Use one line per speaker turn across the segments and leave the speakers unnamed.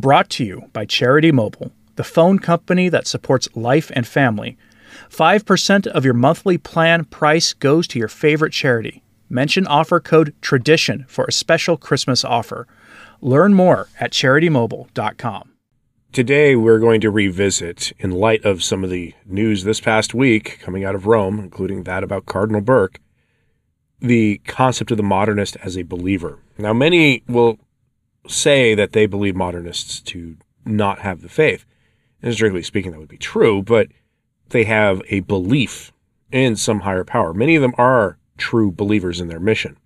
Brought to you by Charity Mobile, the phone company that supports life and family. 5% of your monthly plan price goes to your favorite charity. Mention offer code TRADITION for a special Christmas offer. Learn more at charitymobile.com.
Today, we're going to revisit, in light of some of the news this past week coming out of Rome, including that about Cardinal Burke, the concept of the modernist as a believer. Now, many will say that they believe modernists to not have the faith. And strictly speaking, that would be true, but they have a belief in some higher power. Many of them are true believers in their mission.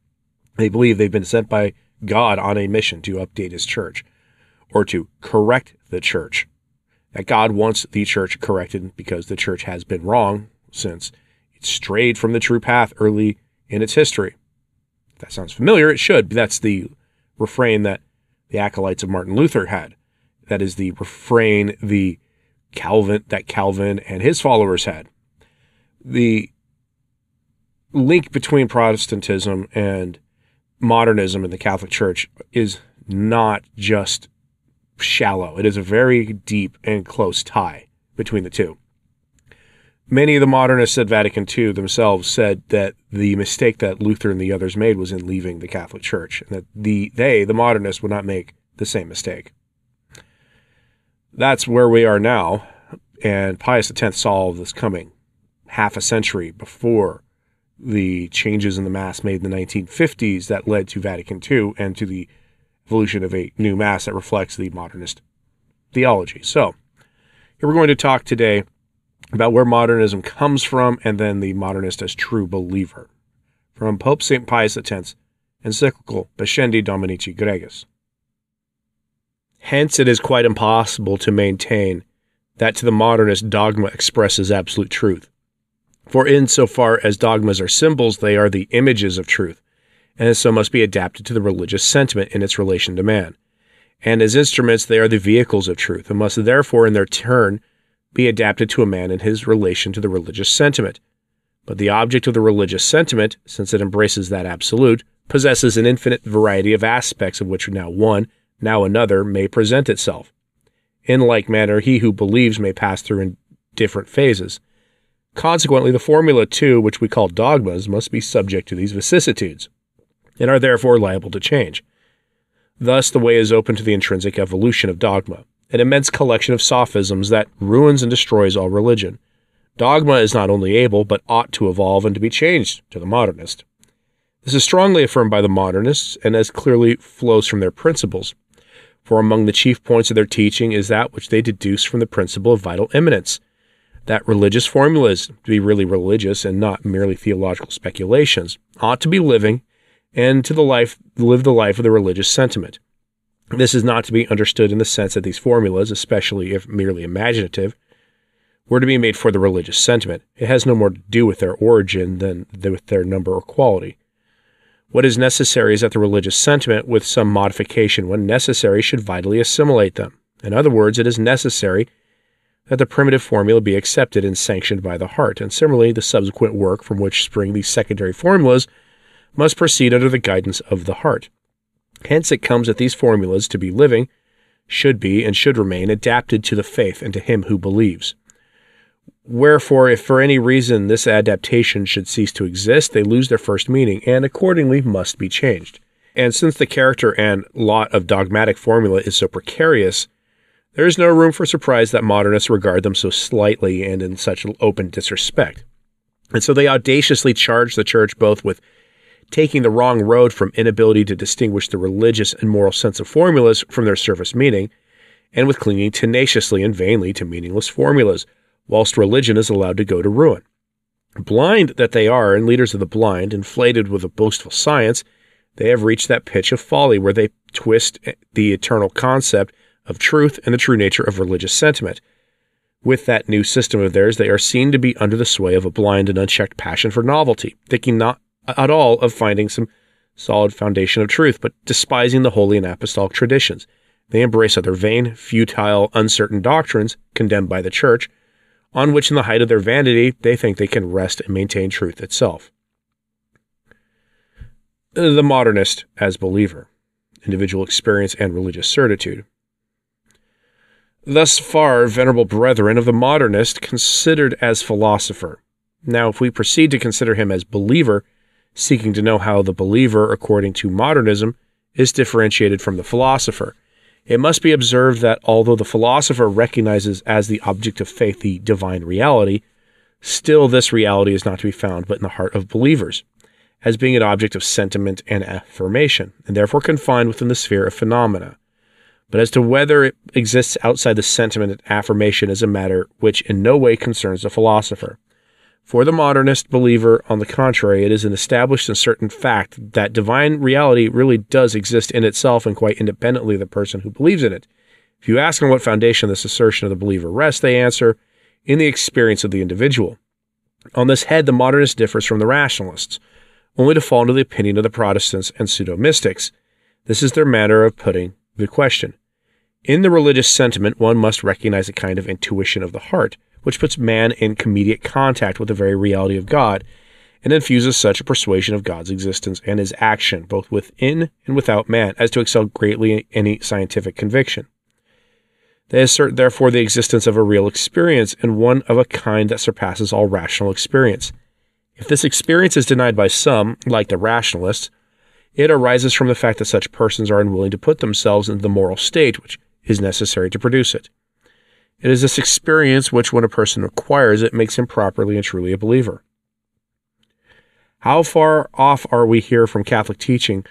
They believe they've been sent by God on a mission to update his church or to correct the church. That God wants the church corrected because the church has been wrong since it strayed from the true path early in its history. If that sounds familiar, it should. But That's the refrain that the acolytes of Martin Luther had. That is the refrain the Calvin that Calvin and his followers had. The link between Protestantism and modernism in the Catholic Church is not just shallow. It is a very deep and close tie between the two. Many of the modernists at Vatican II themselves said that the mistake that Luther and the others made was in leaving the Catholic Church, and that the they, the modernists, would not make the same mistake. That's where we are now, and Pius X saw this coming half a century before the changes in the Mass made in the 1950s that led to Vatican II and to the evolution of a new Mass that reflects the modernist theology. So, here we're going to talk today about where modernism comes from and then the modernist as true believer. From Pope St. Pius X, encyclical Pascendi Dominici Gregis. Hence, it is quite impossible to maintain that to the modernist dogma expresses absolute truth. For insofar as dogmas are symbols, they are the images of truth, and so must be adapted to the religious sentiment in its relation to man. And as instruments, they are the vehicles of truth, and must therefore, in their turn, be adapted to a man in his relation to the religious sentiment. But the object of the religious sentiment, since it embraces that absolute, possesses an infinite variety of aspects of which now one, now another, may present itself. In like manner, he who believes may pass through in different phases. Consequently, the formula too, which we call dogmas, must be subject to these vicissitudes, and are therefore liable to change. Thus, the way is open to the intrinsic evolution of dogma an immense collection of sophisms that ruins and destroys all religion. Dogma is not only able, but ought to evolve and to be changed to the modernist. This is strongly affirmed by the modernists and as clearly flows from their principles. For among the chief points of their teaching is that which they deduce from the principle of vital immanence that religious formulas, to be really religious and not merely theological speculations, ought to be living and to the life live the life of the religious sentiment. This is not to be understood in the sense that these formulas, especially if merely imaginative, were to be made for the religious sentiment. It has no more to do with their origin than with their number or quality. What is necessary is that the religious sentiment, with some modification when necessary, should vitally assimilate them. In other words, it is necessary that the primitive formula be accepted and sanctioned by the heart, and similarly, the subsequent work from which spring these secondary formulas must proceed under the guidance of the heart. Hence, it comes that these formulas, to be living, should be and should remain adapted to the faith and to him who believes. Wherefore, if for any reason this adaptation should cease to exist, they lose their first meaning and accordingly must be changed. And since the character and lot of dogmatic formula is so precarious, there is no room for surprise that modernists regard them so slightly and in such open disrespect. And so they audaciously charge the church both with taking the wrong road from inability to distinguish the religious and moral sense of formulas from their surface meaning, and with clinging tenaciously and vainly to meaningless formulas, whilst religion is allowed to go to ruin. Blind that they are, and leaders of the blind, inflated with a boastful science, they have reached that pitch of folly where they twist the eternal concept of truth and the true nature of religious sentiment. With that new system of theirs, they are seen to be under the sway of a blind and unchecked passion for novelty, thinking not at all of finding some solid foundation of truth, but despising the holy and apostolic traditions. They embrace other vain, futile, uncertain doctrines condemned by the church, on which, in the height of their vanity, they think they can rest and maintain truth itself. The modernist as believer, individual experience and religious certitude. thus far, venerable brethren of the modernist, considered as philosopher. Now, if we proceed to consider him as believer, seeking to know how the believer, according to modernism, is differentiated from the philosopher, it must be observed that although the philosopher recognizes as the object of faith the divine reality, still this reality is not to be found but in the heart of believers, as being an object of sentiment and affirmation, and therefore confined within the sphere of phenomena. But as to whether it exists outside the sentiment and affirmation is a matter which in no way concerns the philosopher. For the modernist believer, on the contrary, it is an established and certain fact that divine reality really does exist in itself and quite independently of the person who believes in it. If you ask on what foundation this assertion of the believer rests, they answer, in the experience of the individual. On this head, the modernist differs from the rationalists, only to fall into the opinion of the Protestants and pseudo mystics. This is their manner of putting the question. In the religious sentiment, one must recognize a kind of intuition of the heart which puts man in immediate contact with the very reality of God and infuses such a persuasion of God's existence and his action, both within and without man, as to excel greatly in any scientific conviction. They assert, therefore, the existence of a real experience and one of a kind that surpasses all rational experience. If this experience is denied by some, like the rationalists, it arises from the fact that such persons are unwilling to put themselves into the moral state which is necessary to produce it. It is this experience which, when a person acquires it, makes him properly and truly a believer. How far off are we here from Catholic teaching?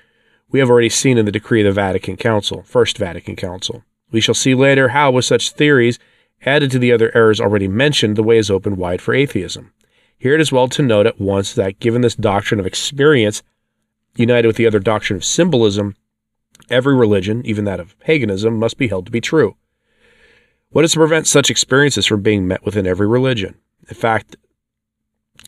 We have already seen in the decree of the Vatican Council, First Vatican Council. We shall see later how, with such theories added to the other errors already mentioned, the way is opened wide for atheism. Here it is well to note at once that given this doctrine of experience, united with the other doctrine of symbolism, every religion, even that of paganism, must be held to be true. What is to prevent such experiences from being met within every religion? In fact,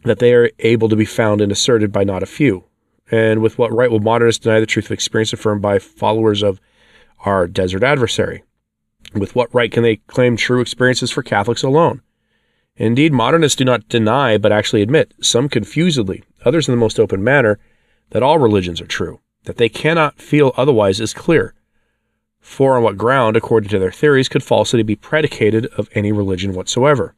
that they are able to be found and asserted by not a few. And with what right will modernists deny the truth of experience affirmed by followers of our desert adversary? With what right can they claim true experiences for Catholics alone? Indeed, modernists do not deny, but actually admit, some confusedly, others in the most open manner, that all religions are true. That they cannot feel otherwise is clear. For on what ground, according to their theories, could falsity be predicated of any religion whatsoever?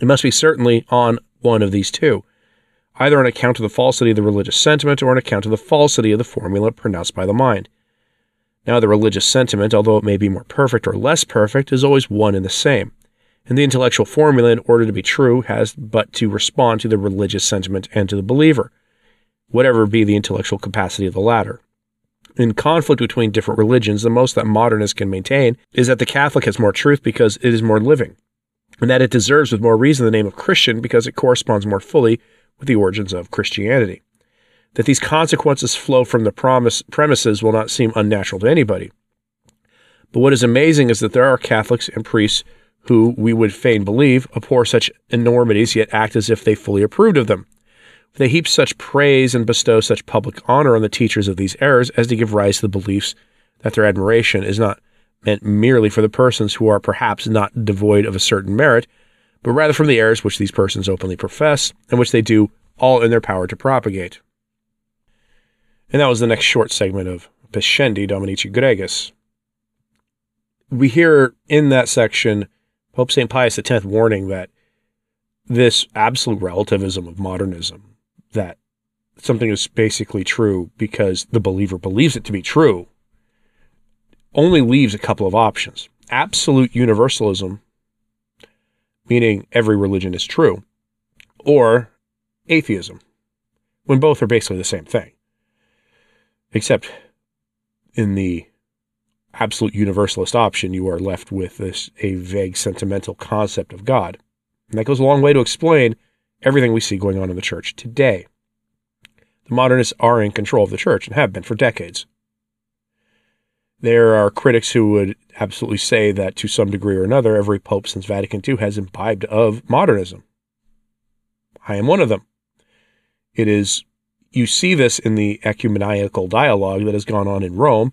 It must be certainly on one of these two, either on account of the falsity of the religious sentiment or on account of the falsity of the formula pronounced by the mind. Now, the religious sentiment, although it may be more perfect or less perfect, is always one and the same. And the intellectual formula, in order to be true, has but to respond to the religious sentiment and to the believer, whatever be the intellectual capacity of the latter in conflict between different religions, the most that modernists can maintain is that the Catholic has more truth because it is more living, and that it deserves with more reason the name of Christian because it corresponds more fully with the origins of Christianity. That these consequences flow from the promise, premises will not seem unnatural to anybody. But what is amazing is that there are Catholics and priests who, we would fain believe, abhor such enormities yet act as if they fully approved of them. They heap such praise and bestow such public honor on the teachers of these errors as to give rise to the beliefs that their admiration is not meant merely for the persons who are perhaps not devoid of a certain merit, but rather from the errors which these persons openly profess and which they do all in their power to propagate. And that was the next short segment of Pascendi Dominici Gregis. We hear in that section Pope St. Pius X warning that this absolute relativism of modernism that something is basically true because the believer believes it to be true only leaves a couple of options. Absolute universalism, meaning every religion is true, or atheism, when both are basically the same thing. Except in the absolute universalist option, you are left with this a vague sentimental concept of God. And that goes a long way to explain everything we see going on in the church today. The modernists are in control of the church and have been for decades. There are critics who would absolutely say that to some degree or another, every pope since Vatican II has imbibed of modernism. I am one of them. It is, you see this in the ecumenical dialogue that has gone on in Rome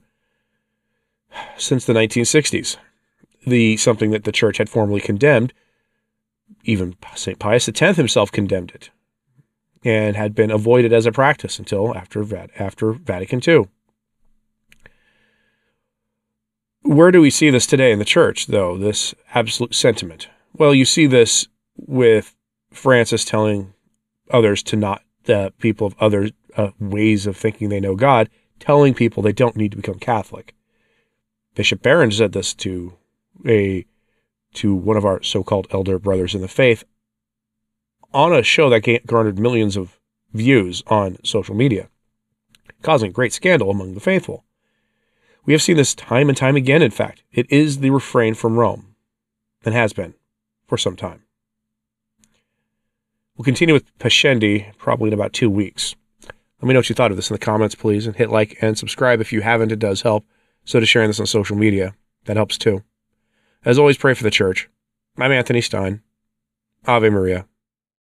since the 1960s. The something that the church had formally condemned even St. Pius X himself condemned it and had been avoided as a practice until after, after Vatican II. where do we see this today in the church, though, this absolute sentiment? Well, you see this with Francis telling others to not, the people of other uh, ways of thinking they know God, telling people they don't need to become Catholic. Bishop Barron said this to a to one of our so-called elder brothers in the faith on a show that garnered millions of views on social media, causing great scandal among the faithful. We have seen this time and time again, in fact. It is the refrain from Rome, and has been for some time. We'll continue with Pascendi probably in about two weeks. Let me know what you thought of this in the comments, please, and hit like and subscribe if you haven't. It does help. So to sharing this on social media, that helps too. As always, pray for the church. I'm Anthony Stine. Ave Maria.